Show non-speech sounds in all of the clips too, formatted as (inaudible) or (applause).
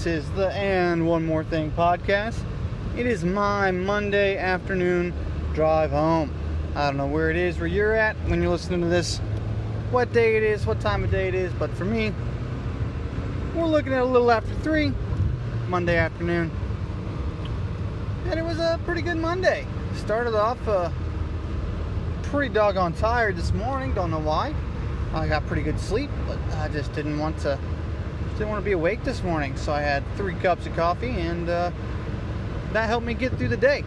This is the And One More Thing podcast. It is my Monday afternoon drive home. I don't know where it is where you're at when you're listening to this, what day it is, what time of day it is, but for me, we're looking at a little after 3, Monday afternoon. And it was a pretty good Monday. Started off uh, pretty doggone tired this morning, don't know why. I got pretty good sleep, but I just didn't want to didn't want to be awake this morning. So I had three cups of coffee, and uh, that helped me get through the day.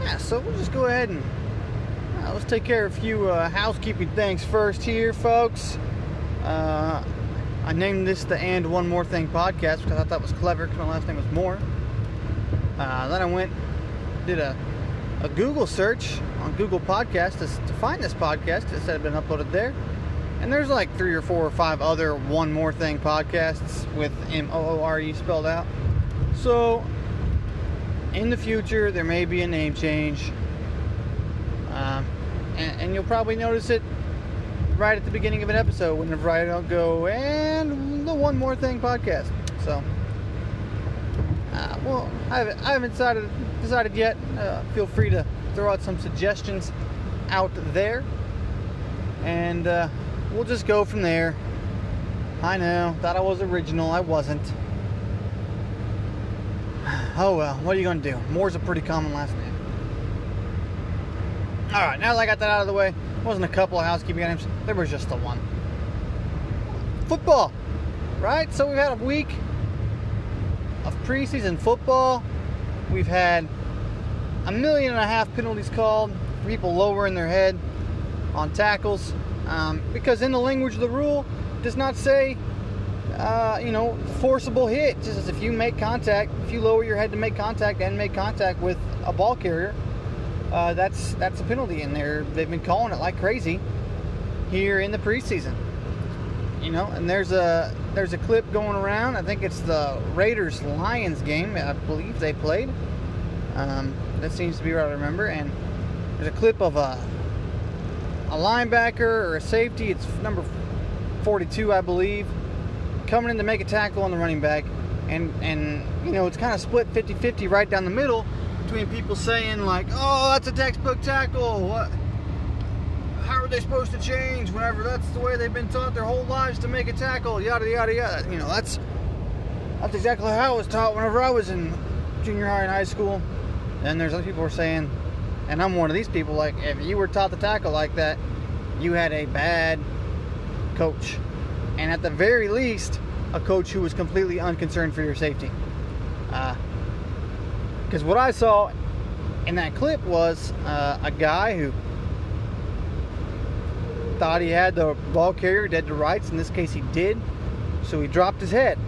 Yeah, so we'll just go ahead and uh, let's take care of a few uh, housekeeping things first here, folks. Uh, I named this the And One More Thing podcast because I thought that was clever because my last name was Moore. Uh, then I went, did a a Google search on Google Podcast to, to find this podcast that had been uploaded there. And there's like three or four or five other One More Thing podcasts with M O O R E spelled out. So, in the future, there may be a name change. Um, and, and, you'll probably notice it right at the beginning of an episode whenever I don't go, and the One More Thing podcast. So, uh, well, I haven't, I haven't decided decided yet. Uh, feel free to throw out some suggestions out there, and uh, we'll just go from there. I know, thought I was original. I wasn't. (sighs) Oh well, what are you gonna do? Moore's a pretty common last name. All right, now that I got that out of the way, wasn't a couple of housekeeping items. There was just the one. Football, right? So we've had a week of preseason football. We've had a million and a half penalties called, people lowering their head on tackles, um, because in the language of the rule, does not say, uh, you know, forcible hit. Just as if you make contact, if you lower your head to make contact and make contact with a ball carrier, uh, that's that's a penalty. in they're they've been calling it like crazy here in the preseason. You know, and there's a there's a clip going around. I think it's the Raiders Lions game. I believe they played. Um, that seems to be what I remember. And there's a clip of a a linebacker or a safety. It's number 42, I believe, coming in to make a tackle on the running back. And and you know it's kind of split 50-50 right down the middle between people saying like, "Oh, that's a textbook tackle." What? How are they supposed to change whenever that's the way they've been taught their whole lives to make a tackle? Yada yada yada. You know that's that's exactly how I was taught whenever I was in junior high and high school. And there's other people who are saying, and I'm one of these people, like, if you were taught to tackle like that, you had a bad coach. And at the very least, a coach who was completely unconcerned for your safety. Because uh, what I saw in that clip was uh, a guy who thought he had the ball carrier dead to rights. In this case, he did. So he dropped his head.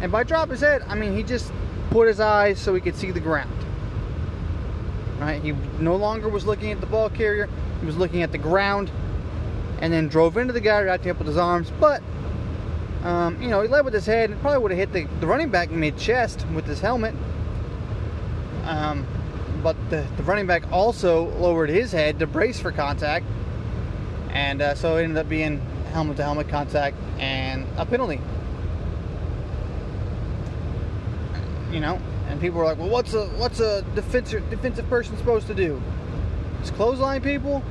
And by drop his head, I mean he just put his eyes so he could see the ground. Right? He no longer was looking at the ball carrier, he was looking at the ground and then drove into the guy right up with his arms. But, um, you know, he led with his head and probably would have hit the, the running back in the mid chest with his helmet. Um, but the, the running back also lowered his head to brace for contact. And uh, so it ended up being helmet to helmet contact and a penalty. You know, and people were like, "Well, what's a what's a defensive defensive person supposed to do? Just clothesline people?"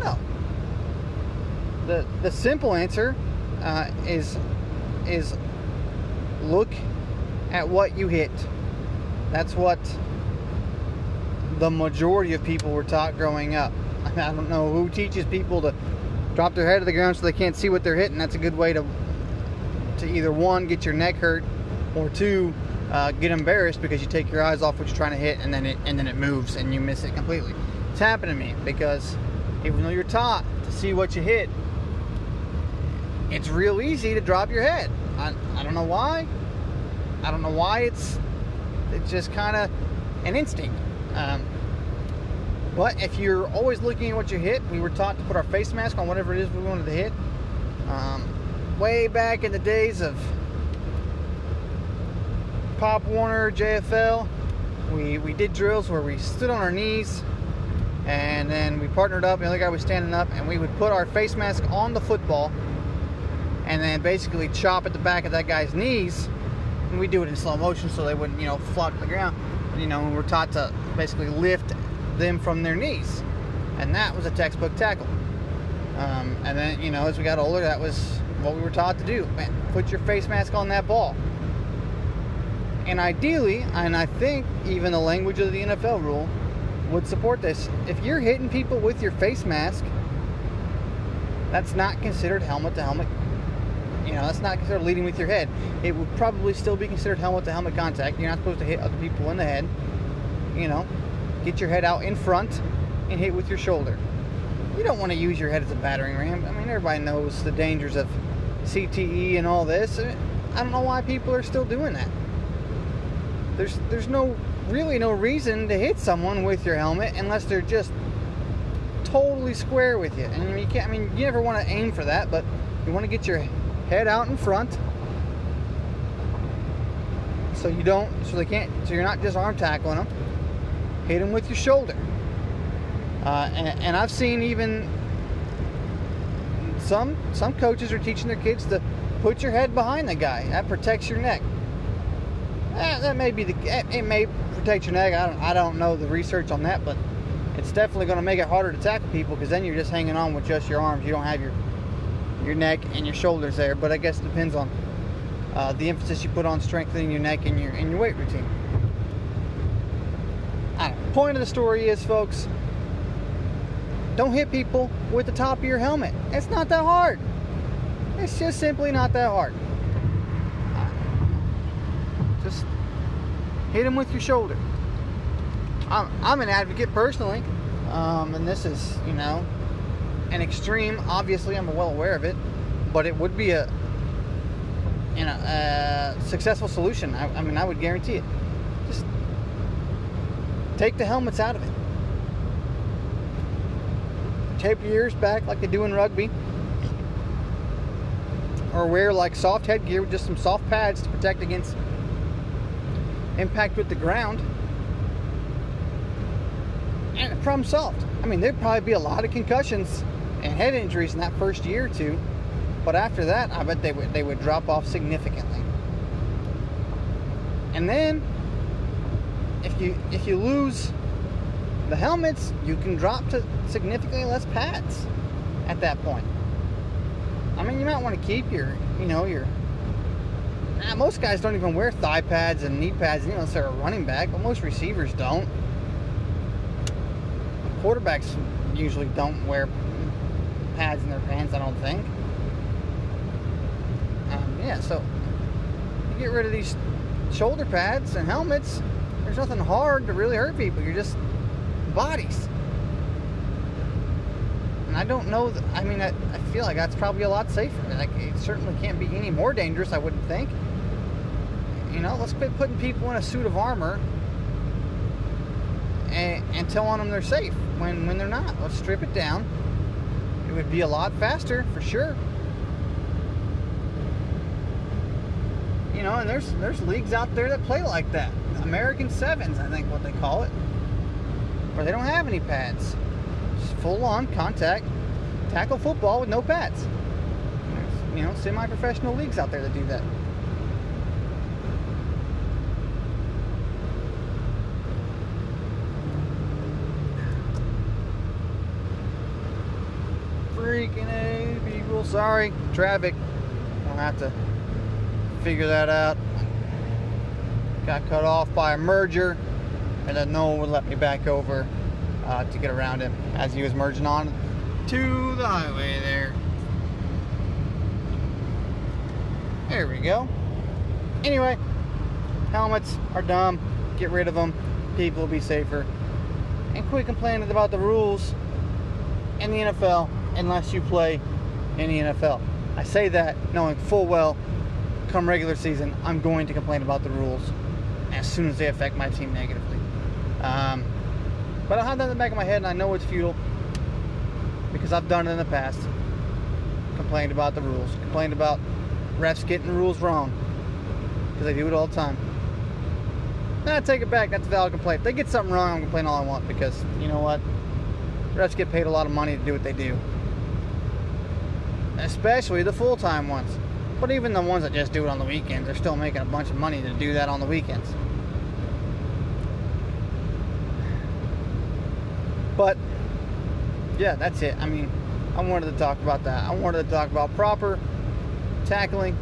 No. The the simple answer uh, is is look at what you hit. That's what the majority of people were taught growing up. (laughs) I don't know who teaches people to drop their head to the ground so they can't see what they're hitting. That's a good way to to either one get your neck hurt or two uh, get embarrassed because you take your eyes off what you're trying to hit and then it and then it moves and you miss it completely. It's happened to me because even though you're taught to see what you hit, it's real easy to drop your head. I, I don't know why. I don't know why it's it's just kind of an instinct. Um, but if you're always looking at what you hit, we were taught to put our face mask on whatever it is we wanted to hit. Um, way back in the days of Pop Warner, JFL, we, we did drills where we stood on our knees and then we partnered up. The other guy was standing up, and we would put our face mask on the football, and then basically chop at the back of that guy's knees. And we do it in slow motion so they wouldn't, you know, flop to the ground. You know, we're taught to basically lift them from their knees, and that was a textbook tackle. Um, and then, you know, as we got older, that was what we were taught to do. Man, put your face mask on that ball. And ideally, and I think even the language of the NFL rule would support this. If you're hitting people with your face mask, that's not considered helmet to helmet. You know, that's not considered leading with your head. It would probably still be considered helmet to helmet contact. You're not supposed to hit other people in the head. You know, get your head out in front and hit with your shoulder. You don't want to use your head as a battering ram. I mean, everybody knows the dangers of CTE and all this. I don't know why people are still doing that. There's there's no really no reason to hit someone with your helmet unless they're just totally square with you. And you can't. I mean, you never want to aim for that, but you want to get your head out in front, so you don't. So they can't. So you're not just arm tackling them. Hit them with your shoulder. Uh, and, and I've seen even some some coaches are teaching their kids to put your head behind the guy. That protects your neck. Eh, that may be the. It may protect your neck. I don't, I don't know the research on that, but it's definitely going to make it harder to tackle people because then you're just hanging on with just your arms. You don't have your your neck and your shoulders there. But I guess it depends on uh, the emphasis you put on strengthening your neck and your and your weight routine. Point of the story is, folks, don't hit people with the top of your helmet. It's not that hard. It's just simply not that hard. Just hit him with your shoulder. I'm, I'm an advocate personally, um, and this is, you know, an extreme. Obviously, I'm well aware of it, but it would be a, you know, a successful solution. I, I mean, I would guarantee it. Just take the helmets out of it. Tape your ears back like they do in rugby. Or wear like soft headgear with just some soft pads to protect against impact with the ground. And problem solved. I mean, there'd probably be a lot of concussions and head injuries in that first year or two, but after that, I bet they would they would drop off significantly. And then, if you if you lose the helmets, you can drop to significantly less pads at that point. I mean, you might want to keep your, you know, your Most guys don't even wear thigh pads and knee pads, you know, unless they're a running back, but most receivers don't. Quarterbacks usually don't wear pads in their pants, I don't think. Um, yeah, so you get rid of these shoulder pads and helmets. There's nothing hard to really hurt people. You're just bodies. And I don't know. I mean, I, I feel like that's probably a lot safer. Like, it certainly can't be any more dangerous. I wouldn't think. You know, let's quit putting people in a suit of armor and, and telling them they're safe when, when they're not. Let's strip it down. It would be a lot faster for sure. You know, and there's there's leagues out there that play like that. American Sevens, I think what they call it. Where they don't have any pads. Just full on contact tackle football with no pads. There's, you know, semi professional leagues out there that do that. Freaking A, people. Sorry, traffic. We'll have to figure that out. Got cut off by a merger, and then no one would let me back over uh, to get around him as he was merging on to the highway there. There we go. Anyway, helmets are dumb. Get rid of them. People will be safer. And quit complaining about the rules in the NFL unless you play in the NFL. I say that knowing full well, come regular season, I'm going to complain about the rules as soon as they affect my team negatively. Um, but I have that in the back of my head, and I know it's futile because I've done it in the past. Complained about the rules, complained about refs getting rules wrong because they do it all the time. Nah, take it back. That's a valid complaint. If they get something wrong, I'm complaining all I want because you know what? refs get paid a lot of money to do what they do. Especially the full time ones. But even the ones that just do it on the weekends, they're still making a bunch of money to do that on the weekends. But yeah, that's it. I mean, I wanted to talk about that. I wanted to talk about proper tackling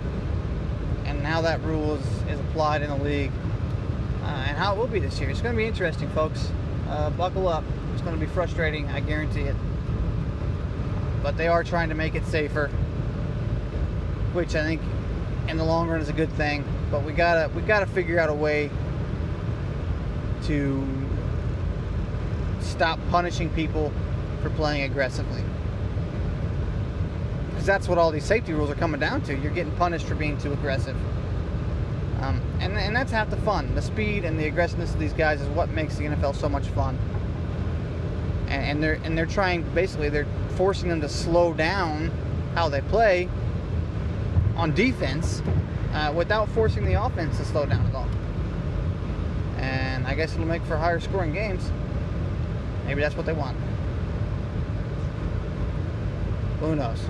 and how that rule is, is applied in the league uh, and how it will be this year. It's going to be interesting, folks. Uh, buckle up. It's going to be frustrating, I guarantee it. But they are trying to make it safer, which I think in the long run is a good thing. But we gotta we gotta figure out a way to stop punishing people for playing aggressively. Because that's what all these safety rules are coming down to. You're getting punished for being too aggressive. Um, and, and that's half the fun. The speed and the aggressiveness of these guys is what makes the NFL so much fun. And, and they're and they're trying basically they're forcing them to slow down how they play on defense uh, without forcing the offense to slow down at all. And I guess it'll make for higher scoring games. Maybe that's what they want. Who knows?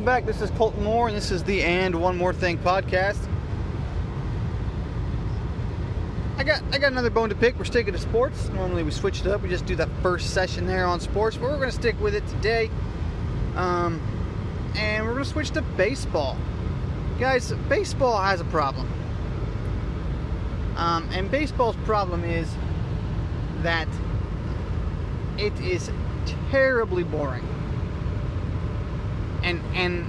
Welcome back. This is Colton Moore, and this is the And One More Thing podcast. I got I got another bone to pick. We're sticking to sports. Normally we switch it up. We just do that first session there on sports, but we're going to stick with it today. Um, and we're going to switch to baseball. Guys, baseball has a problem. Um, and baseball's problem is that it is terribly boring and and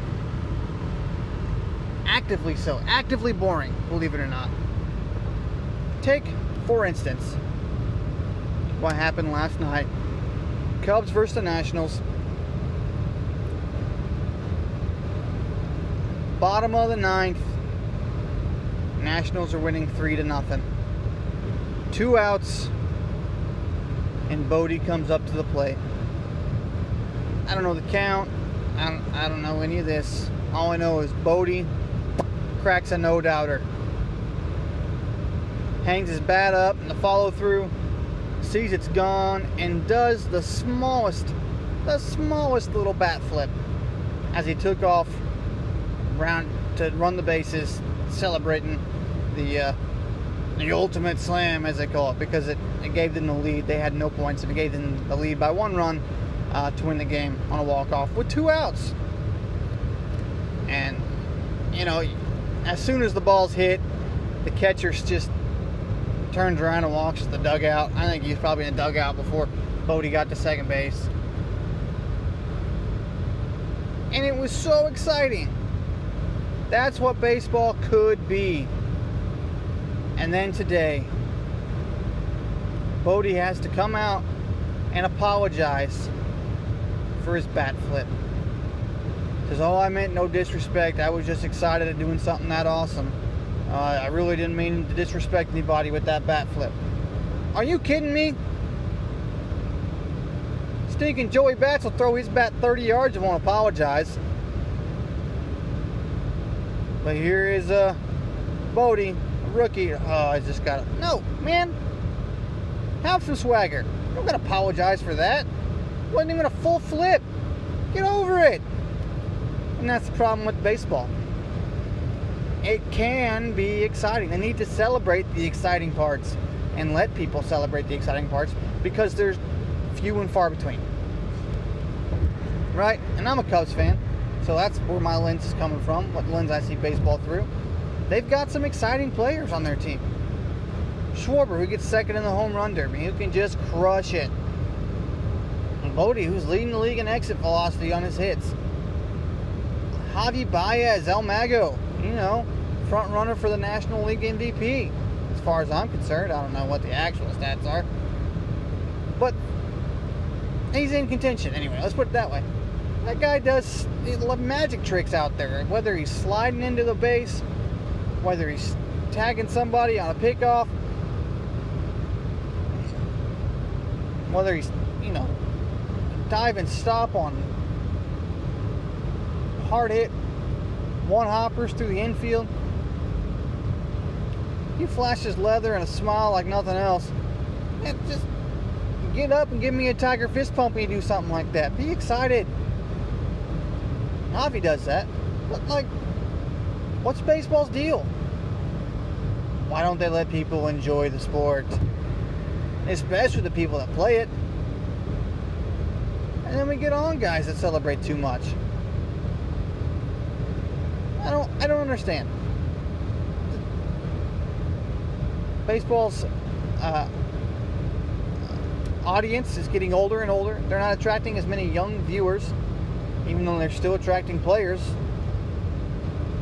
actively so, actively boring, believe it or not. Take, for instance, what happened last night. Cubs versus the Nationals. Bottom of the ninth. Nationals are winning three to nothing. Two outs, and Bote comes up to the plate. I don't know the count. I don't, I don't know any of this. All I know is Bote cracks a no doubter. Hangs his bat up in the follow through, sees it's gone, and does the smallest, the smallest little bat flip as he took off round to run the bases, celebrating the uh, the ultimate slam, as they call it, because it, it gave them the lead. They had no points, and it gave them the lead by one run uh, to win the game on a walk off with two outs. And you know, as soon as the ball's hit, the catcher just turns around and walks to the dugout. I think he was probably in the dugout before Bote got to second base. And it was so exciting. That's what baseball could be. And then today, Bote has to come out and apologize for his bat flip. Says, oh, I meant no disrespect. I was just excited at doing something that awesome. Uh, I really didn't mean to disrespect anybody with that bat flip. Are you kidding me? Stinking Joey Bats will throw his bat 30 yards and won't apologize. But here is uh, Bote, rookie. Oh, I just got it. No, man. Have some swagger. You don't got to apologize for that. Wasn't even a full flip. Get over it. And that's the problem with baseball. It can be exciting. They need to celebrate the exciting parts and let people celebrate the exciting parts because there's few and far between. Right? And I'm a Cubs fan, so that's where my lens is coming from, what lens I see baseball through. They've got some exciting players on their team. Schwarber, who gets second in the home run derby, who can just crush it. Bote, who's leading the league in exit velocity on his hits. Javi Baez, El Mago, you know, front runner for the National League MVP. As far as I'm concerned, I don't know what the actual stats are. But he's in contention anyway, let's put it that way. That guy does magic tricks out there, whether he's sliding into the base, whether he's tagging somebody on a pickoff, whether he's, you know, dive and stop on hard hit one hoppers through the infield. He flashes leather and a smile like nothing else. And just get up and give me a tiger fist pump when you do something like that. Be excited. Javi does that. But like, what's baseball's deal? Why don't they let people enjoy the sport? Especially the people that play it. And then we get on guys that celebrate too much. I don't I don't understand. Baseball's uh, audience is getting older and older. They're not attracting as many young viewers, even though they're still attracting players.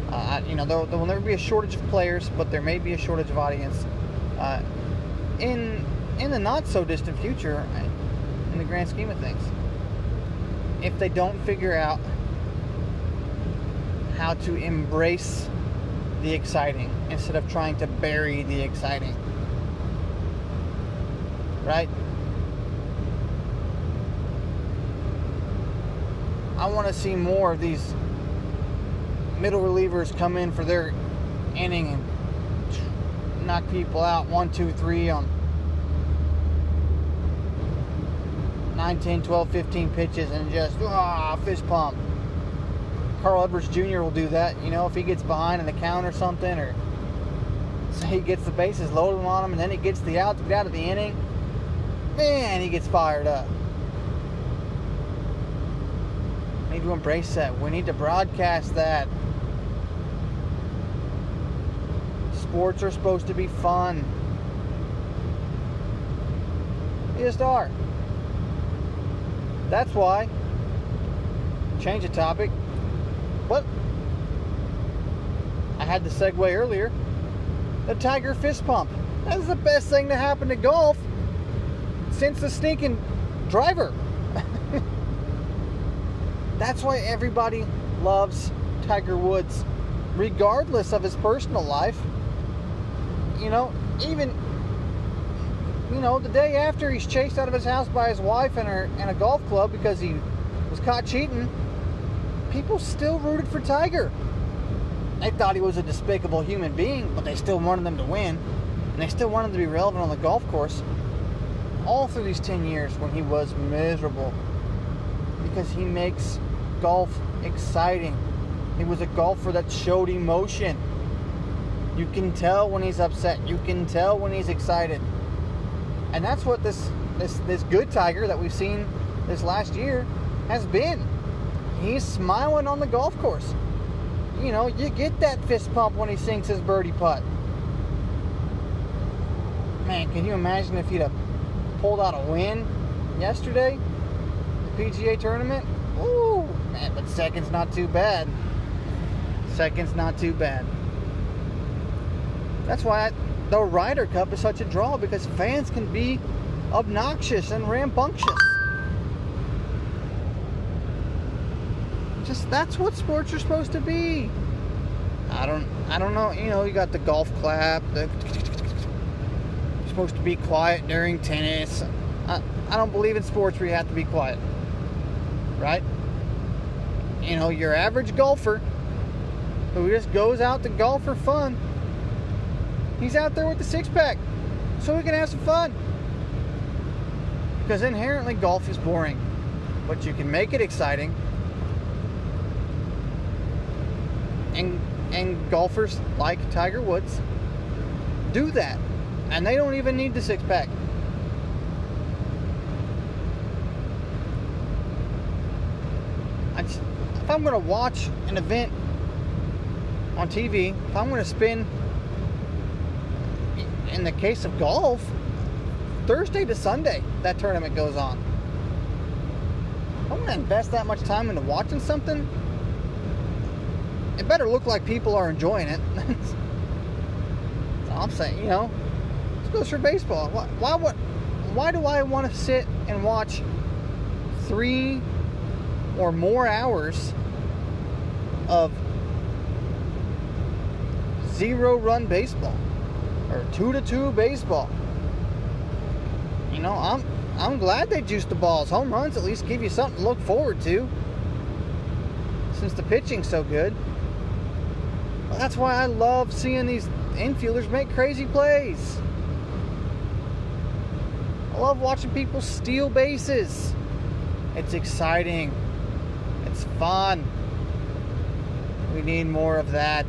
Uh, you know, there, will never be a shortage of players, but there may be a shortage of audience. Uh, in in the not so distant future, in the grand scheme of things, if they don't figure out how to embrace the exciting instead of trying to bury the exciting. Right? I want to see more of these middle relievers come in for their inning and knock people out one, two, three on 9, 10, 12, 15 pitches and just ah, fist pump. Carl Edwards Jr. will do that. You know, if he gets behind in the count or something, or say (laughs) he gets the bases loaded on him, and then he gets the out to get out of the inning, man, he gets fired up. We need to embrace that. We need to broadcast that. Sports are supposed to be fun. They just are. That's why. Change the topic. What? I had the segue earlier. The Tiger fist pump. That's the best thing to happen to golf since the stinking driver. (laughs) That's why everybody loves Tiger Woods, regardless of his personal life. You know, even you know, the day after he's chased out of his house by his wife and her and a golf club because he was caught cheating people still rooted for Tiger. They thought he was a despicable human being, but they still wanted them to win. And they still wanted to be relevant on the golf course. All through these 10 years when he was miserable. Because he makes golf exciting. He was a golfer that showed emotion. You can tell when he's upset. You can tell when he's excited. And that's what this this this good Tiger that we've seen this last year has been he's smiling on the golf course. You know, you get that fist pump when he sinks his birdie putt. Man, can you imagine if he'd have pulled out a win yesterday? The PGA tournament? Ooh, man, but second's not too bad. Second's not too bad. That's why I, the Ryder Cup is such a draw because fans can be obnoxious and rambunctious. just that's what sports are supposed to be. I don't I don't know, you know, you got the golf clap, the you're supposed to be quiet during tennis. I, I don't believe in sports where you have to be quiet. Right? You know, your average golfer who just goes out to golf for fun, he's out there with the six pack so we can have some fun. Because inherently golf is boring, but you can make it exciting and and golfers like Tiger Woods do that, and they don't even need the six pack. Just, if I'm going to watch an event on TV, if I'm going to spend, in the case of golf, Thursday to Sunday, that tournament goes on. I'm to invest that much time into watching something it better look like people are enjoying it. (laughs) That's all I'm saying. You know, this goes for baseball. Why, why what? Why do I want to sit and watch three or more hours of zero run baseball or two to two baseball? You know, I'm I'm glad they juiced the balls. Home runs at least give you something to look forward to. Since the pitching's so good. Well, that's why I love seeing these infielders make crazy plays. I love watching people steal bases. It's exciting. It's fun. We need more of that.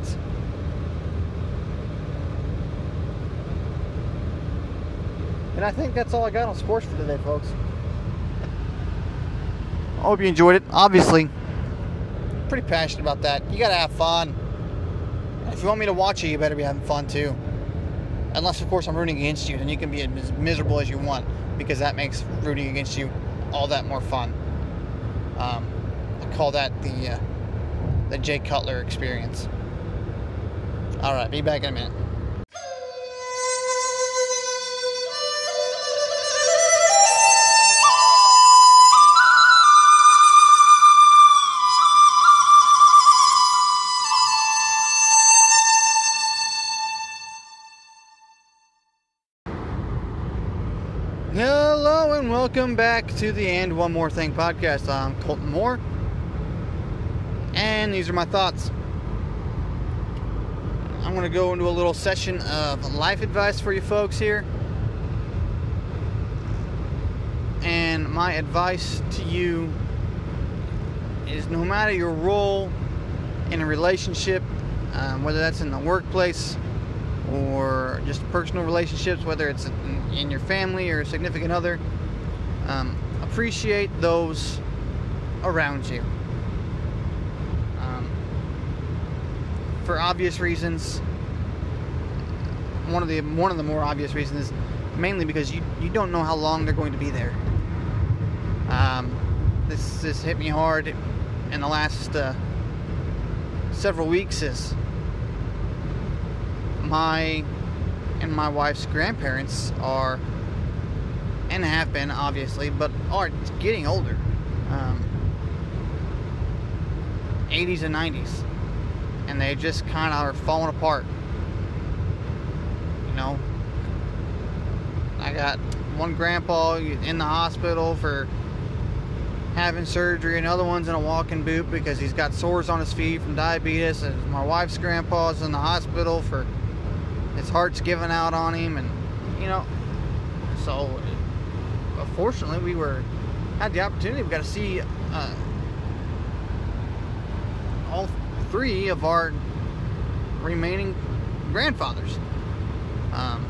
And I think that's all I got on sports for today, folks. I hope you enjoyed it. Obviously, pretty passionate about that. You gotta have fun. If you want me to watch you, you better be having fun too. Unless, of course, I'm rooting against you, then you can be as miserable as you want because that makes rooting against you all that more fun. Um, I call that the uh, the Jay Cutler experience. All right, be back in a minute. Welcome back to the And One More Thing podcast. I'm Colton Moore, and these are my thoughts. I'm going to go into a little session of life advice for you folks here. And my advice to you is no matter your role in a relationship, um, whether that's in the workplace or just personal relationships, whether it's in, your family or a significant other, um, appreciate those around you. Um, for obvious reasons, one of the one of the more obvious reasons is mainly because you you don't know how long they're going to be there. Um, this this hit me hard in the last uh, several weeks. Is my and my wife's grandparents are and have been obviously, but are getting older. Um, 80s and 90s, and they just kind of are falling apart. You know, I got one grandpa in the hospital for having surgery, another one's in a walking boot because he's got sores on his feet from diabetes, and my wife's grandpa's in the hospital for his heart's giving out on him, and you know, so fortunately we were had the opportunity. We got to see uh, all three of our remaining grandfathers. Um,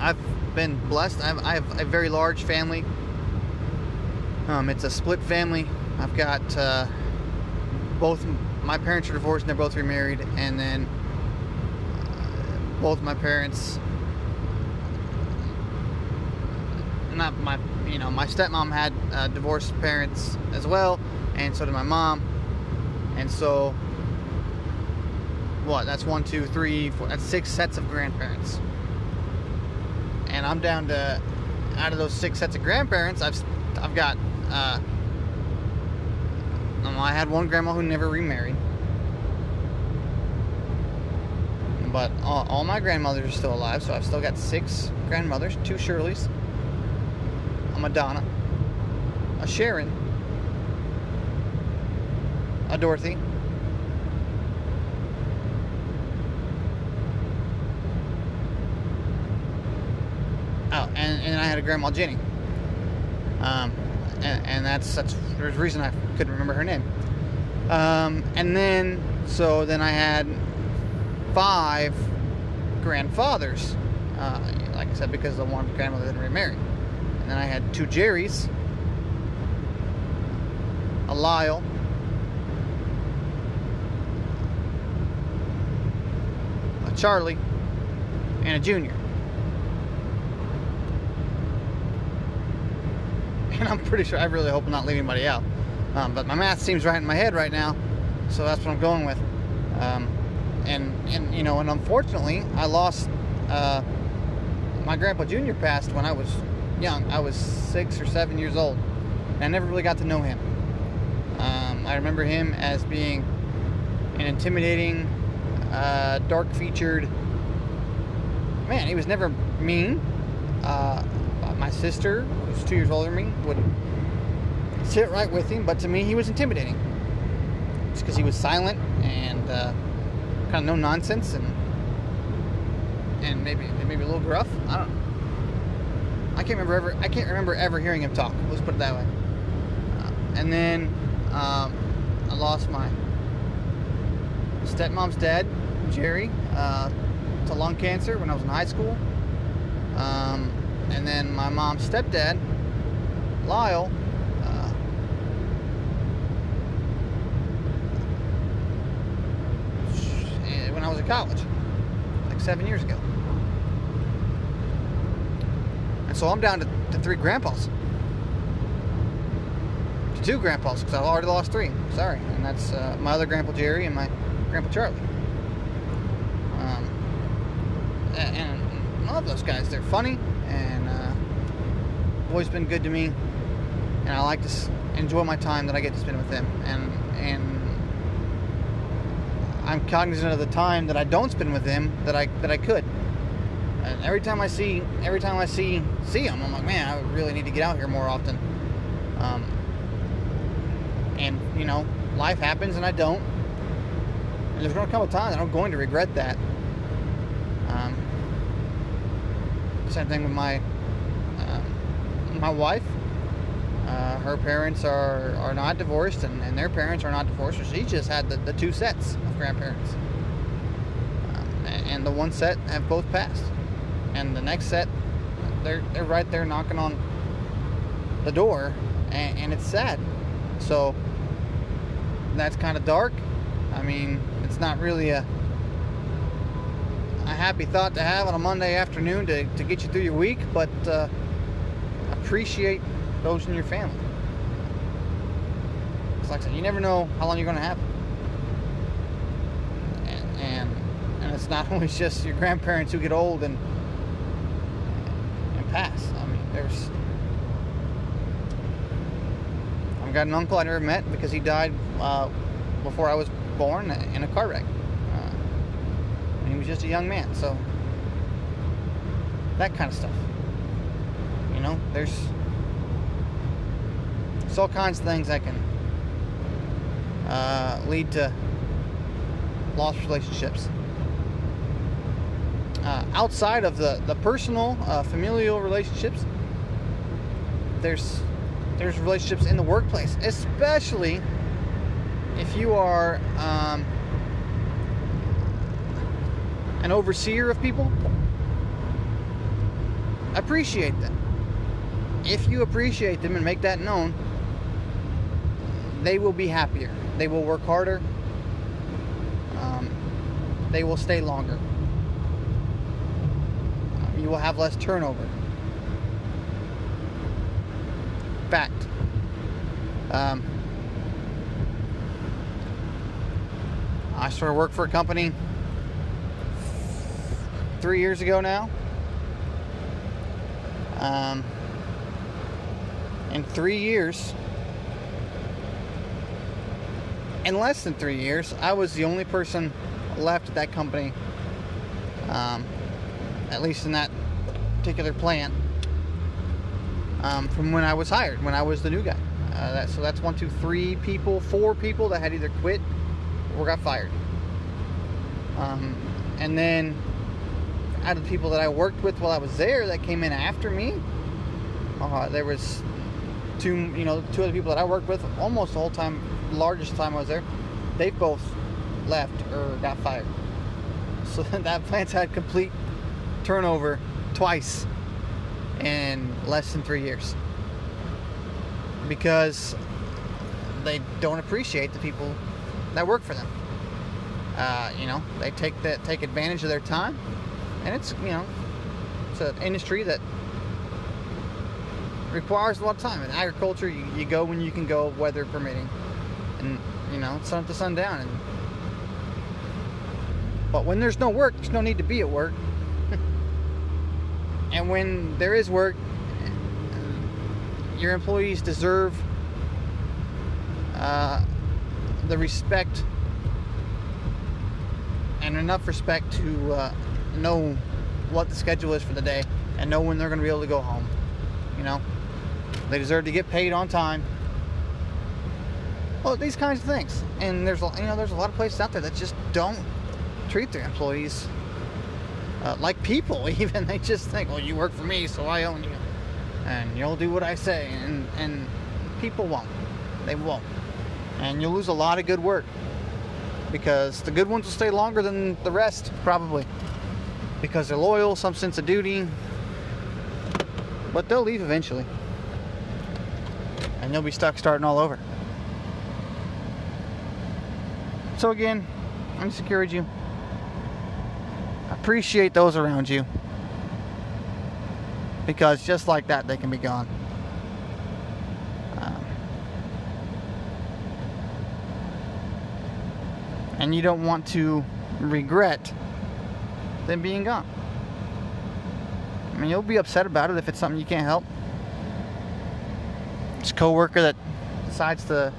I've been blessed. I have, I have, a very large family. Um, it's a split family. I've got uh, both my parents are divorced and they're both remarried, and then both my parents not my you know my stepmom had uh, divorced parents as well and so did my mom. And so what that's one two three four that's six sets of grandparents. And i'm down to out of those six sets of grandparents i've i've got uh, i had one grandma who never remarried. But all, all, my grandmothers are still alive, so I've still got six grandmothers, two Shirleys, Madonna, a Sharon, a Dorothy, oh, and, and I had a grandma Jenny. Um, and, and that's a reason I couldn't remember her name. Um, and then so then I had five grandfathers. Uh, like I said, because the one grandmother didn't remarry. And then I had two Jerrys, a Lyle, a Charlie, and a Junior. (laughs) And I'm pretty sure, I really hope I'm not leaving anybody out. Um, but my math seems right in my head right now, so that's what I'm going with. Um, and and you know, and unfortunately, I lost. Uh, my grandpa Junior passed when I was young. I was six or seven years old. And I never really got to know him. Um, I remember him as being an intimidating, uh, dark-featured man. He was never mean. Uh, my sister, who's two years older than me, would sit right with him, but to me, he was intimidating. Just because he was silent and uh, kind of no nonsense and and maybe maybe a little gruff. I don't. I can't remember ever. I can't remember ever hearing him talk. Let's put it that way. Uh, and then um, I lost my stepmom's dad, Jerry, uh, to lung cancer when I was in high school. Um, and then my mom's stepdad, Lyle, uh, when I was in college, like seven years ago. So I'm down to, to three grandpas. To two grandpas, because I've already lost three. Sorry. And that's uh, my other grandpa Jerry and my grandpa Charlie. Um, and, I love those guys. They're funny and uh, always been good to me. And I like to enjoy my time that I get to spend with them. And and I'm cognizant of the time that I don't spend with them that I that I could. And every time I see every time I see see them, I'm like, man, I really need to get out here more often. Um, and you know, life happens, and I don't. And there's going to come a time that I'm going to regret that. Um, same thing with my um, my wife. Uh, her parents are, are not divorced, and, and their parents are not divorced. So she just had the, the two sets of grandparents. Um, and, and the one set have both passed. And the next set, they're, they're right there knocking on the door, and, and it's sad. So that's kind of dark. I mean, it's not really a a happy thought to have on a Monday afternoon to, to get you through your week, but uh, appreciate those in your family. It's like I said, you never know how long you're going to have. And, and and it's not (laughs) always just your grandparents who get old and and pass. I mean, there's I've got an uncle I never met because he died uh, before I was born in a car wreck. Uh, and he was just a young man, so that kind of stuff. You know, there's there's all kinds of things that can uh, lead to lost relationships. Uh, outside of the, the personal, uh, familial relationships, there's there's relationships in the workplace, especially if you are um, an overseer of people. Appreciate them. If you appreciate them and make that known, they will be happier. They will work harder. Um, they will stay longer. You will have less turnover. Fact. Um, I started work for a company three years ago now. Um, in three years, in less than three years, I was the only person left at that company, um, at least in that particular plant, um, from when I was hired, when I was the new guy. Uh, that, so that's one, two, three people, four people that had either quit or got fired. Um, and then out of the people that I worked with while I was there that came in after me, uh, there was two, you know, two other people that I worked with almost the whole time, largest time I was there. They both left or got fired. (laughs) So that plant's had complete turnover twice in less than three years because they don't appreciate the people that work for them. Uh, you know, they take that take advantage of their time, and it's you know, it's an industry that requires a lot of time. In agriculture, you, you go when you can go, weather permitting, and you know, sun up to sundown. And but when there's no work, there's no need to be at work. And when there is work, your employees deserve uh, the respect and enough respect to uh, know what the schedule is for the day and know when they're going to be able to go home. You know, they deserve to get paid on time. Well, these kinds of things, and there's you know there's a lot of places out there that just don't treat their employees uh, like people. (laughs) Even they just think, well, you work for me, so I own you, and you'll do what I say, and and people won't. They won't, and you'll lose a lot of good work because the good ones will stay longer than the rest probably because they're loyal, some sense of duty, but they'll leave eventually, and you'll be stuck starting all over. So again, I just encourage you appreciate those around you. Because just like that they can be gone. Um, and you don't want to regret them being gone. I mean you'll be upset about it if it's something you can't help. It's a coworker that decides to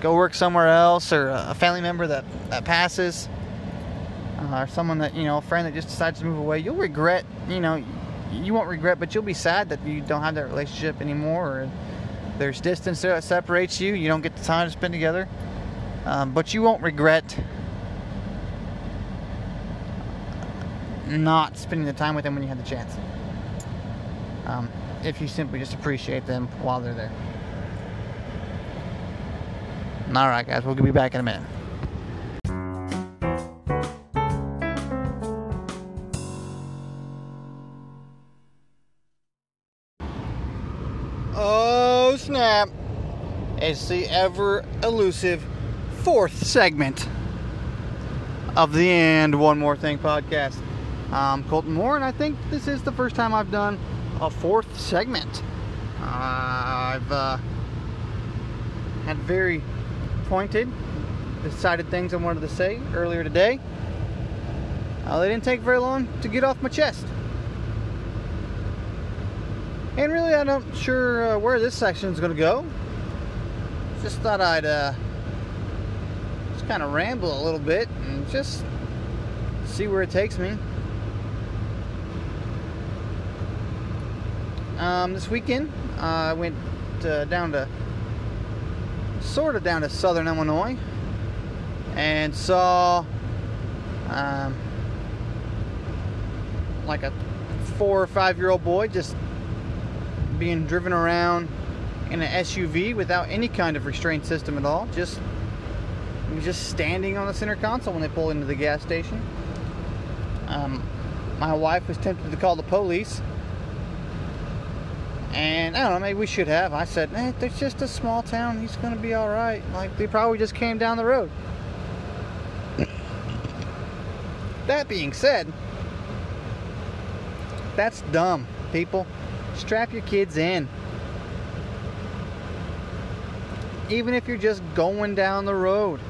go work somewhere else or a family member that, that passes or someone that you know, a friend that just decides to move away, you'll regret. You know, you won't regret, but you'll be sad that you don't have that relationship anymore, or there's distance there that separates you. You don't get the time to spend together, um, but you won't regret not spending the time with them when you had the chance. Um, if you simply just appreciate them while they're there. All right, guys, we'll be back in a minute. Is the ever elusive fourth segment of the And One More Thing podcast. I'm Colton Moore, and I think this is the first time I've done a fourth segment. Uh, I've uh, had very pointed, decided things I wanted to say earlier today. Uh, they didn't take very long to get off my chest. And really, I'm not sure uh, where this section is going to go. Just thought I'd uh, just kind of ramble a little bit and just see where it takes me. Um, this weekend, uh, I went uh, down to sort of down to southern Illinois and saw um, like a four or five year old boy just being driven around in an SUV without any kind of restraint system at all. Just just standing on the center console when they pull into the gas station. Um, my wife was tempted to call the police. And I don't know, maybe we should have. I said, eh, there's just a small town. He's going to be all right. Like, they probably just came down the road. (laughs) that being said, that's dumb, people. Strap your kids in. Even if you're just going down the road.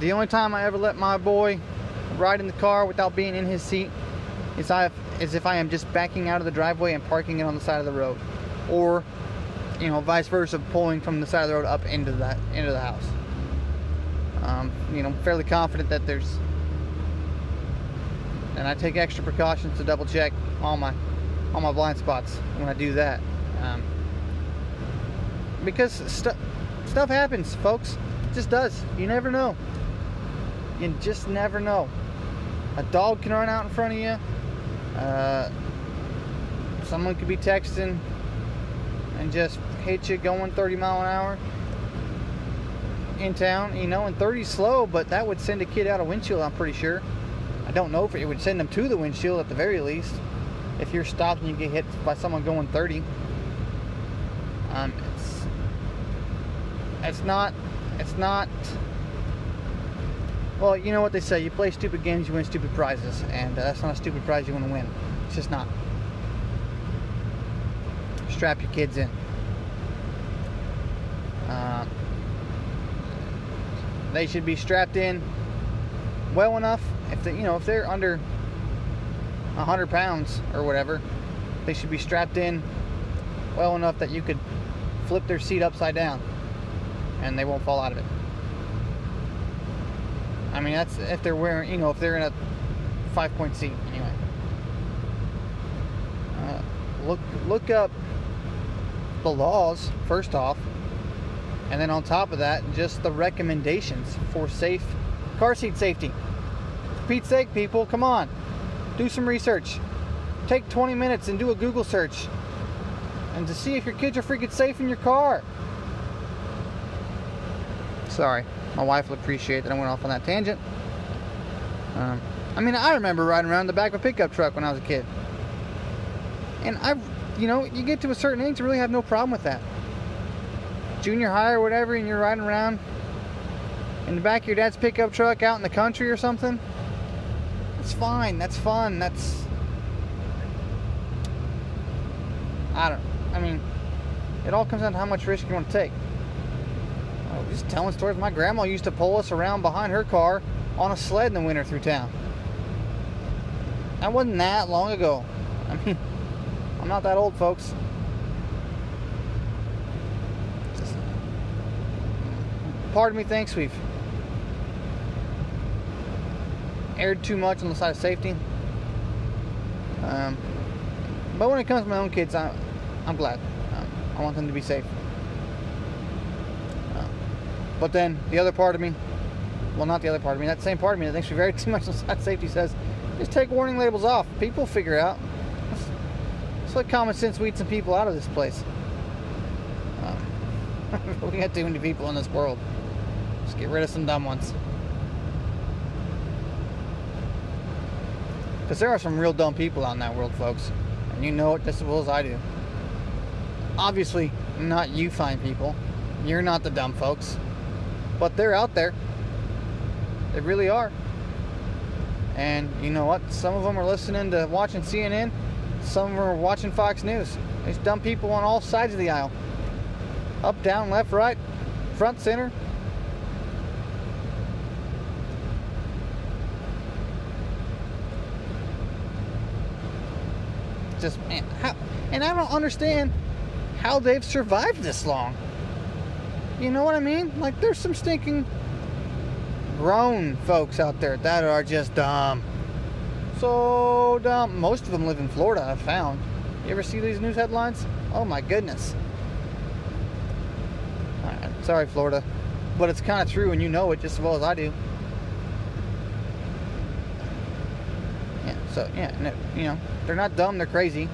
The only time I ever let my boy ride in the car without being in his seat is, I, is if I am just backing out of the driveway and parking it on the side of the road. Or, you know, vice versa, pulling from the side of the road up into that into the house. Um, you know, I'm fairly confident that there's and I take extra precautions to double check all my all my blind spots when I do that. Um, because stuff stuff happens, folks. It just does. You never know. You just never know. A dog can run out in front of you. Uh, someone could be texting and just hit you going 30 mile an hour in town. You know, and 30 slow, but that would send a kid out a windshield. I'm pretty sure. I don't know if it would send them to the windshield at the very least if you're stopped and you get hit by someone going 30, um, it's not it's not. Well, you know what they say: you play stupid games, you win stupid prizes, and uh, that's not a stupid prize you want to win. It's just not. Strap your kids in. Uh, they should be strapped in well enough if they, you know if they're under 100 pounds or whatever, they should be strapped in well enough that you could flip their seat upside down and they won't fall out of it. I mean, that's if they're wearing, you know, if they're in a five point seat anyway. Uh, look look up the laws first off, and then on top of that, just the recommendations for safe car seat safety. For Pete's sake, people, come on, do some research. Take 20 minutes and do a Google search, and to see if your kids are freaking safe in your car. Sorry, my wife will appreciate that I went off on that tangent. Um, I mean, I remember riding around the back of a pickup truck when I was a kid. And I, you know, you get to a certain age, you really have no problem with that. Junior high or whatever, and you're riding around in the back of your dad's pickup truck out in the country or something. It's fine. That's fun. That's. I don't. I mean, it all comes down to how much risk you want to take. Just telling stories. My grandma used to pull us around behind her car on a sled in the winter through town. That wasn't that long ago. (laughs) I mean, I'm not that old, folks. Of me thinks we've erred too much on the side of safety. Um, but when it comes to my own kids, I, I'm glad. Um, I want them to be safe. Uh, but then the other part of me, well, not the other part of me, that same part of me that thinks very (laughs) too much on safety says, just take warning labels off. People figure out. Let's, let common sense weed some people out of this place. Um, (laughs) we got too many people in this world. Just get rid of some dumb ones. Because there are some real dumb people out in that world, folks. And you know it just as well as I do. Obviously, not you fine people. You're not the dumb folks. But they're out there. They really are. And you know what? Some of them are listening to watching CNN. Some of them are watching Fox News. There's dumb people on all sides of the aisle. Up, down, left, right, front, center. Just man, how, and I don't understand how they've survived this long. You know what I mean? Like there's some stinking grown folks out there that are just dumb. So dumb. Most of them live in Florida, I've found. You ever see these news headlines? Oh my goodness. Right, sorry, Florida. But it's kind of true, and you know it just as well as I do. Yeah, so, yeah, no, you know, they're not dumb, they're crazy.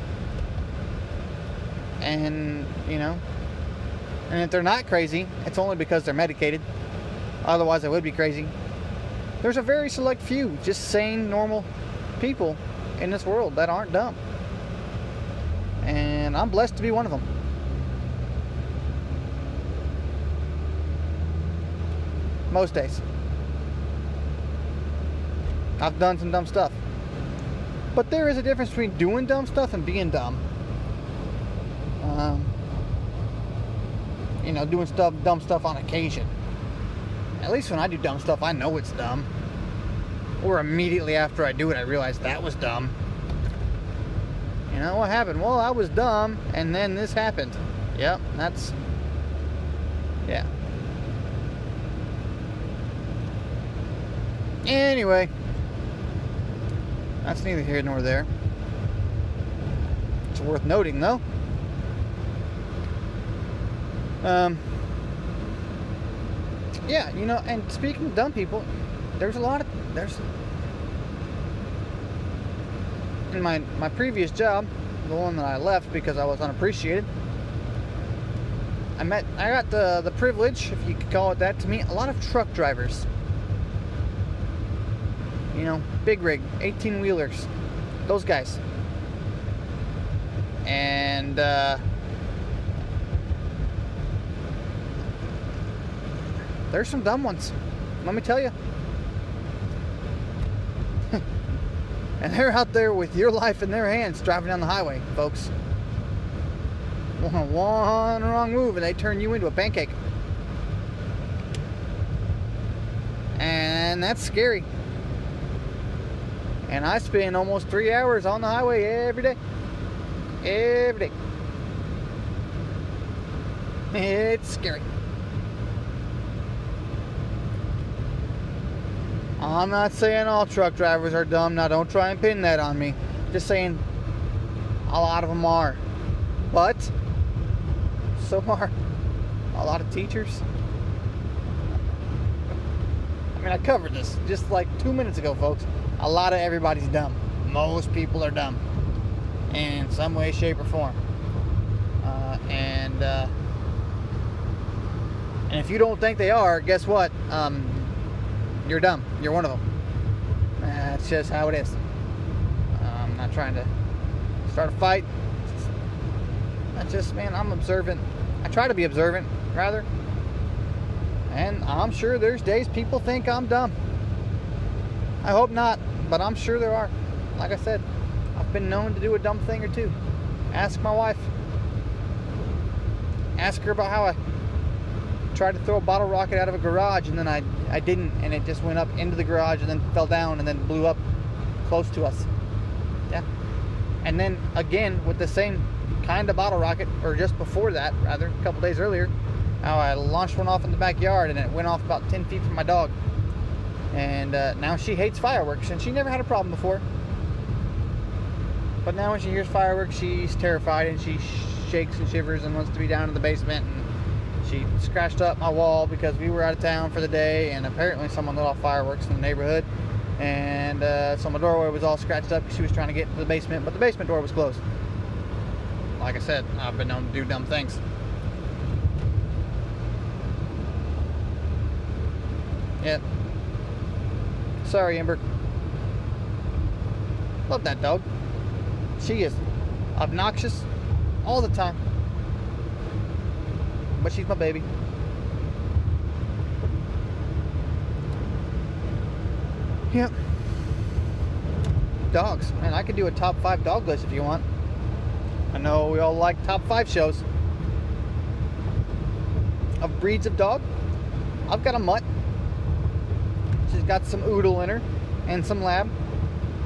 And, you know, and if they're not crazy, it's only because they're medicated. Otherwise, they would be crazy. There's a very select few, just sane, normal people in this world that aren't dumb. And I'm blessed to be one of them. Most days. I've done some dumb stuff. But there is a difference between doing dumb stuff and being dumb. Um, you know, doing stuff, dumb stuff on occasion. At least when I do dumb stuff, I know it's dumb. Or immediately after I do it, I realize that was dumb. You know what happened? Well, I was dumb, and then this happened. Yep, that's. Yeah. Anyway, that's neither here nor there. It's worth noting, though. Um, yeah, you know, and speaking of dumb people, there's a lot of there's in my my previous job, the one that I left because I was unappreciated. I met I got the the privilege, if you could call it that, to meet a lot of truck drivers. You know, big rig, 18 wheelers, those guys. And uh, there's some dumb ones. Let me tell you. (laughs) and they're out there with your life in their hands driving down the highway, folks. One, wrong move and they turn you into a pancake. And that's scary. And I spend almost three hours on the highway every day. Every day. It's scary. I'm not saying all truck drivers are dumb. Now, don't try and pin that on me. Just saying a lot of them are. But so are a lot of teachers. I mean, I covered this just like two minutes ago, folks. A lot of everybody's dumb. Most people are dumb in some way, shape, or form. Uh, and uh, and if you don't think they are, guess what? Um, you're dumb. You're one of them. That's just how it is. I'm not trying to start a fight. I just, man, I'm observant. I try to be observant, rather. And I'm sure there's days people think I'm dumb. I hope not, but I'm sure there are. Like I said, I've been known to do a dumb thing or two. Ask my wife. Ask her about how I tried to throw a bottle rocket out of a garage and then I, I didn't and it just went up into the garage and then fell down and then blew up close to us. Yeah. And then again with the same kind of bottle rocket, or just before that, rather, a couple days earlier, I launched one off in the backyard and it went off about 10 feet from my dog. And uh, now she hates fireworks and she never had a problem before. But now when she hears fireworks, she's terrified and she shakes and shivers and wants to be down in the basement. And she scratched up my wall because we were out of town for the day and apparently someone lit off fireworks in the neighborhood. And uh, so my doorway was all scratched up because she was trying to get into the basement, but the basement door was closed. Like I said, I've been known to do dumb things. Yep. Sorry, Ember. Love that dog. She is obnoxious all the time. But she's my baby. Yep. Dogs. Man, I could do a top five dog list if you want. I know we all like top five shows of breeds of dog. I've got a mutt. She's got some oodle in her, and some lab,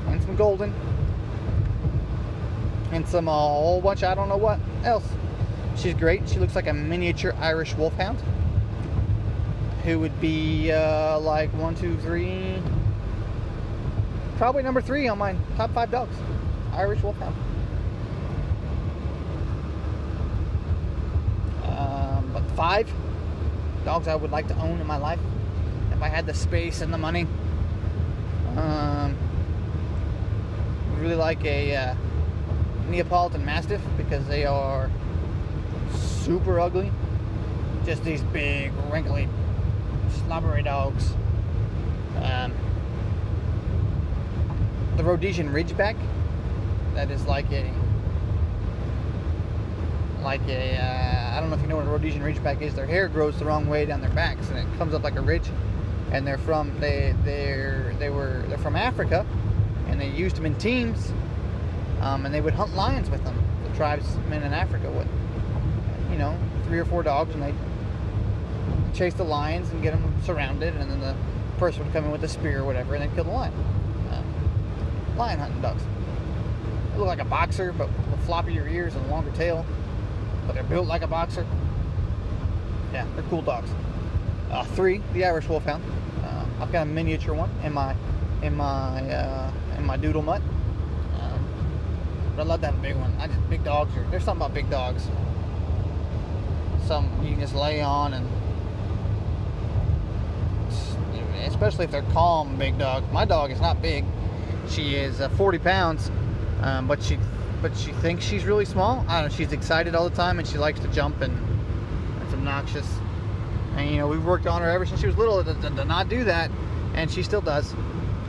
and some golden, and some uh, a whole bunch. I don't know what else. She's great. She looks like a miniature Irish wolfhound, who would be uh, like one, two, three, probably number three on my top five dogs. Irish wolfhound. But five dogs I would like to own in my life if I had the space and the money. Um, really like a uh, Neapolitan Mastiff because they are super ugly. Just these big, wrinkly, slobbery dogs. Um, the Rhodesian Ridgeback, that is like a like a uh, I don't know if you know what a Rhodesian Ridgeback is. Their hair grows the wrong way down their backs, and it comes up like a ridge. And they're from they they're they were they're from Africa, and they used them in teams, um, and they would hunt lions with them. The tribesmen in Africa would, you know, three or four dogs, and they'd chase the lions and get them surrounded, and then the person would come in with a spear or whatever, and they'd kill the lion. Uh, lion hunting dogs. They look like a boxer, but with floppier ears and longer tail but they're built like a boxer. Yeah, they're cool dogs. Uh, three, the Irish Wolfhound. Uh, I've got a miniature one in my in my uh, in my doodle mutt. Um, but I'd love to have a big one. I just big dogs are there's something about big dogs. Some you can just lay on and especially if they're calm big dogs. My dog is not big. She is uh, 40 pounds, um, but she but she thinks she's really small. I don't know. She's excited all the time and she likes to jump and it's obnoxious. And you know, we've worked on her ever since she was little to, to, to not do that, and she still does.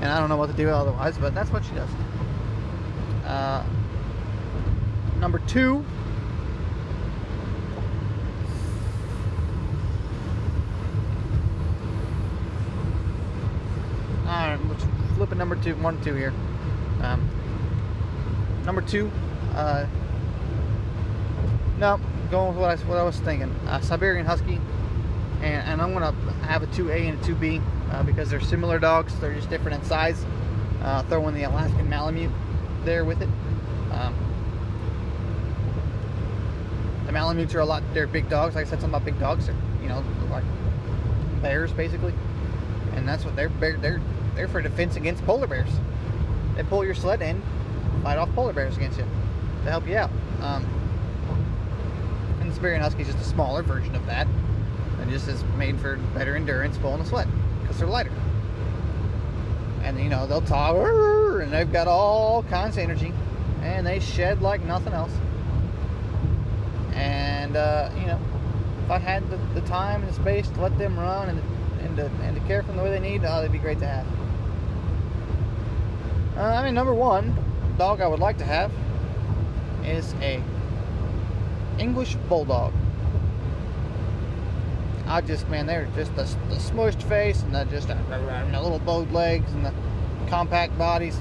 And I don't know what to do otherwise, but that's what she does. Uh, number two. All right, let's flip it number one, two here. Um, number two, uh, no, going with what I, what I was thinking. Uh, Siberian Husky, and, and I'm gonna have a 2A and a 2B uh, because they're similar dogs. They're just different in size. Uh, throw in the Alaskan Malamute there with it. Um, the Malamutes are a lot. They're big dogs. Like I said, something about big dogs. They're you know like bears basically, and that's what they're they're they're for defense against polar bears. They pull your sled in, fight off polar bears against you to help you out. Um, and Siberian Husky is just a smaller version of that. And just is made for better endurance, pulling a sled because they're lighter. And you know they'll talk, and they've got all kinds of energy, and they shed like nothing else. And uh, you know, if I had the, the, time and the space to let them run and and to, and to care for them the way they need, oh, they'd be great to have. Uh, I mean, number one dog I would like to have is a English Bulldog. I just, man, they're just the, the smushed face and the just uh, the little bowed legs and the compact bodies.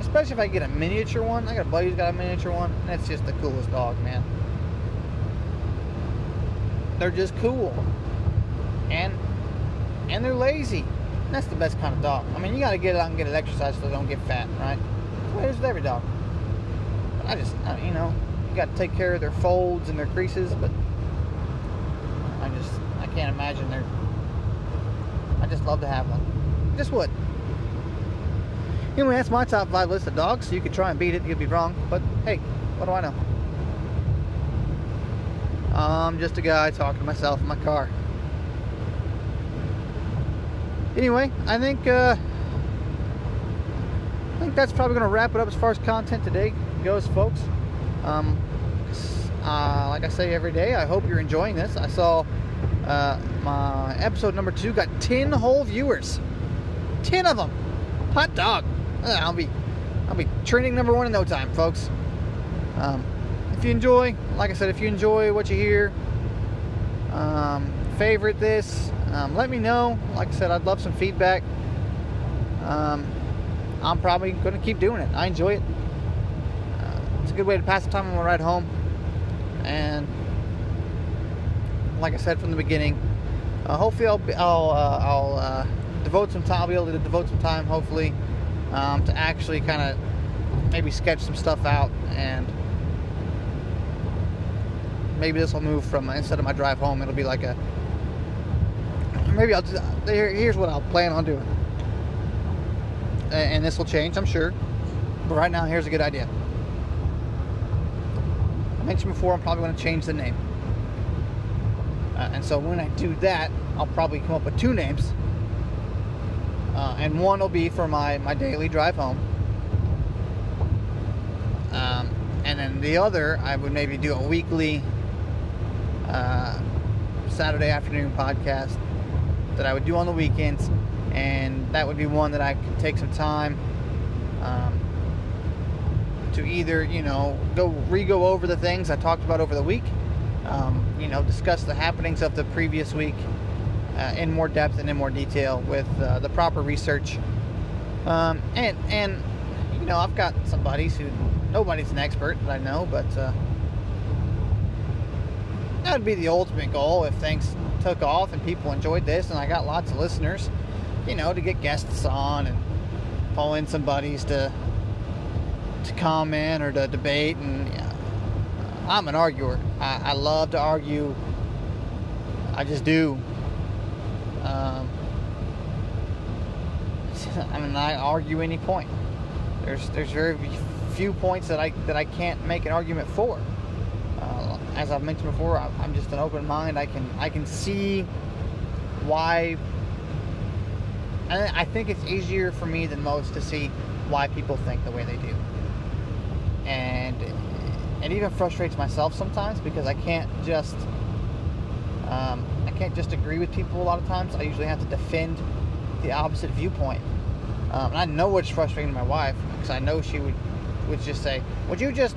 Especially if I get a miniature one. I got a buddy who's got a miniature one. And that's just the coolest dog, man. They're just cool. And and they're lazy. That's the best kind of dog. I mean, you got to get out and get it exercise so they don't get fat, right? It's every dog. But I just, I, you know, you got to take care of their folds and their creases, but I just, I can't imagine they're. I just love to have one. Just would. Anyway, that's my top five list of dogs. You could try and beat it. You'd be wrong. But hey, what do I know? I'm just a guy talking to myself in my car. Anyway, I think uh, I think that's probably going to wrap it up as far as content today goes, folks. Um, uh, like I say every day, I hope you're enjoying this. I saw uh, my episode number two got 10 whole viewers. 10 of them. Hot dog. I'll be I'll be trending number one in no time, folks. Um, if you enjoy, like I said, if you enjoy what you hear, um, favorite this, um, let me know. Like I said, I'd love some feedback. Um, I'm probably going to keep doing it. I enjoy it. Uh, it's a good way to pass the time on my ride home. And like I said from the beginning, uh, hopefully I'll be, I'll, uh, I'll uh, devote some time. I'll be able to devote some time, hopefully, um, to actually kind of maybe sketch some stuff out and maybe this will move from instead of my drive home, it'll be like a maybe I'll just, here's what I'll plan on doing, and this will change, I'm sure. But right now, here's a good idea. I mentioned before, I'm probably going to change the name. Uh, and so when I do that, I'll probably come up with two names. Uh, and one will be for my, my daily drive home. Um, and then the other, I would maybe do a weekly uh, Saturday afternoon podcast that I would do on the weekends. And that would be one that I could take some time um, to either, you know, go re-go over the things I talked about over the week, um, you know, discuss the happenings of the previous week uh, in more depth and in more detail with uh, the proper research. Um, and and you know, I've got some buddies who nobody's an expert that I know, but uh, that would be the ultimate goal if things took off and people enjoyed this, and I got lots of listeners. You know, to get guests on and pull in some buddies to to comment or to debate. And yeah, I'm an arguer. I, I, love to argue. I just do. Um, (laughs) I mean, I argue any point. There's there's very few points that I that I can't make an argument for. As I've mentioned before, I'm just an open mind. I can I can see why. I think it's easier for me than most to see why people think the way they do, and it even frustrates myself sometimes because I can't just um, I can't just agree with people a lot of times. I usually have to defend the opposite viewpoint. Um, and I know what's frustrating my wife because I know she would would just say, "Would you just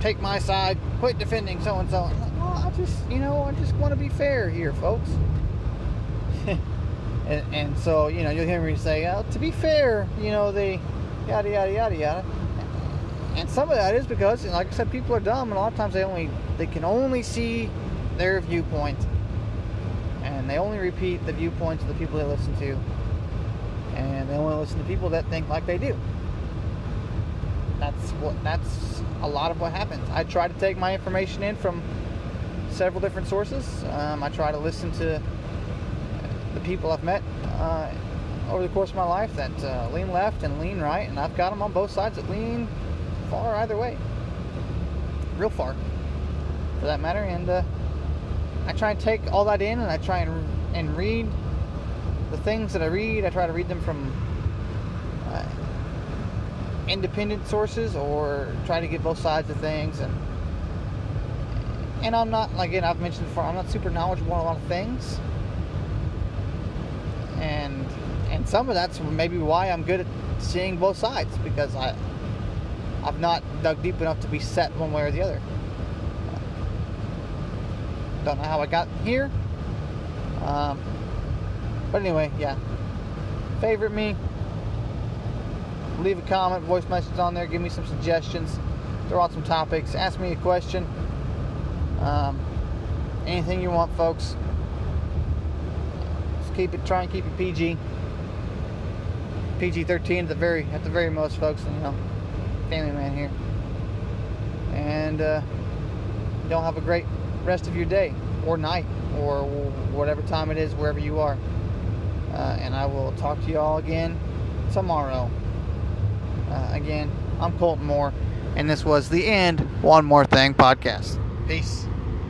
take my side, quit defending so and so. I just, you know, I just want to be fair here, folks. (laughs) and, and, so, you know, you'll hear me say, oh, to be fair, you know, the yada yada yada yada. And some of that is because, like I said, people are dumb, and a lot of times they only they can only see their viewpoint, and they only repeat the viewpoints of the people they listen to, and they only listen to people that think like they do. That's what that's a lot of what happens. I try to take my information in from several different sources. Um, I try to listen to the people I've met uh, over the course of my life that uh, lean left and lean right, and I've got them on both sides that lean far either way, real far. for that matter. And uh, I try and take all that in, and I try and and read the things that I read. I try to read them from independent sources, or try to get both sides of things. And and I'm not again I've mentioned before I'm not super knowledgeable on a lot of things, and and some of that's maybe why I'm good at seeing both sides because I I've not dug deep enough to be set one way or the other. Don't know how I got here. Um, but anyway, yeah. Favorite me. Leave a comment, voice message on there. Give me some suggestions. Throw out some topics. Ask me a question. Um, anything you want, folks. Just keep it. Try and keep it PG. PG-13 at the very at the very most, folks. And, you know, family man here. And uh, y'all have a great rest of your day or night or whatever time it is wherever you are. Uh, and I will talk to you all again tomorrow. Uh, again, I'm Colton Moore, and this was the And One More Thing podcast. Peace.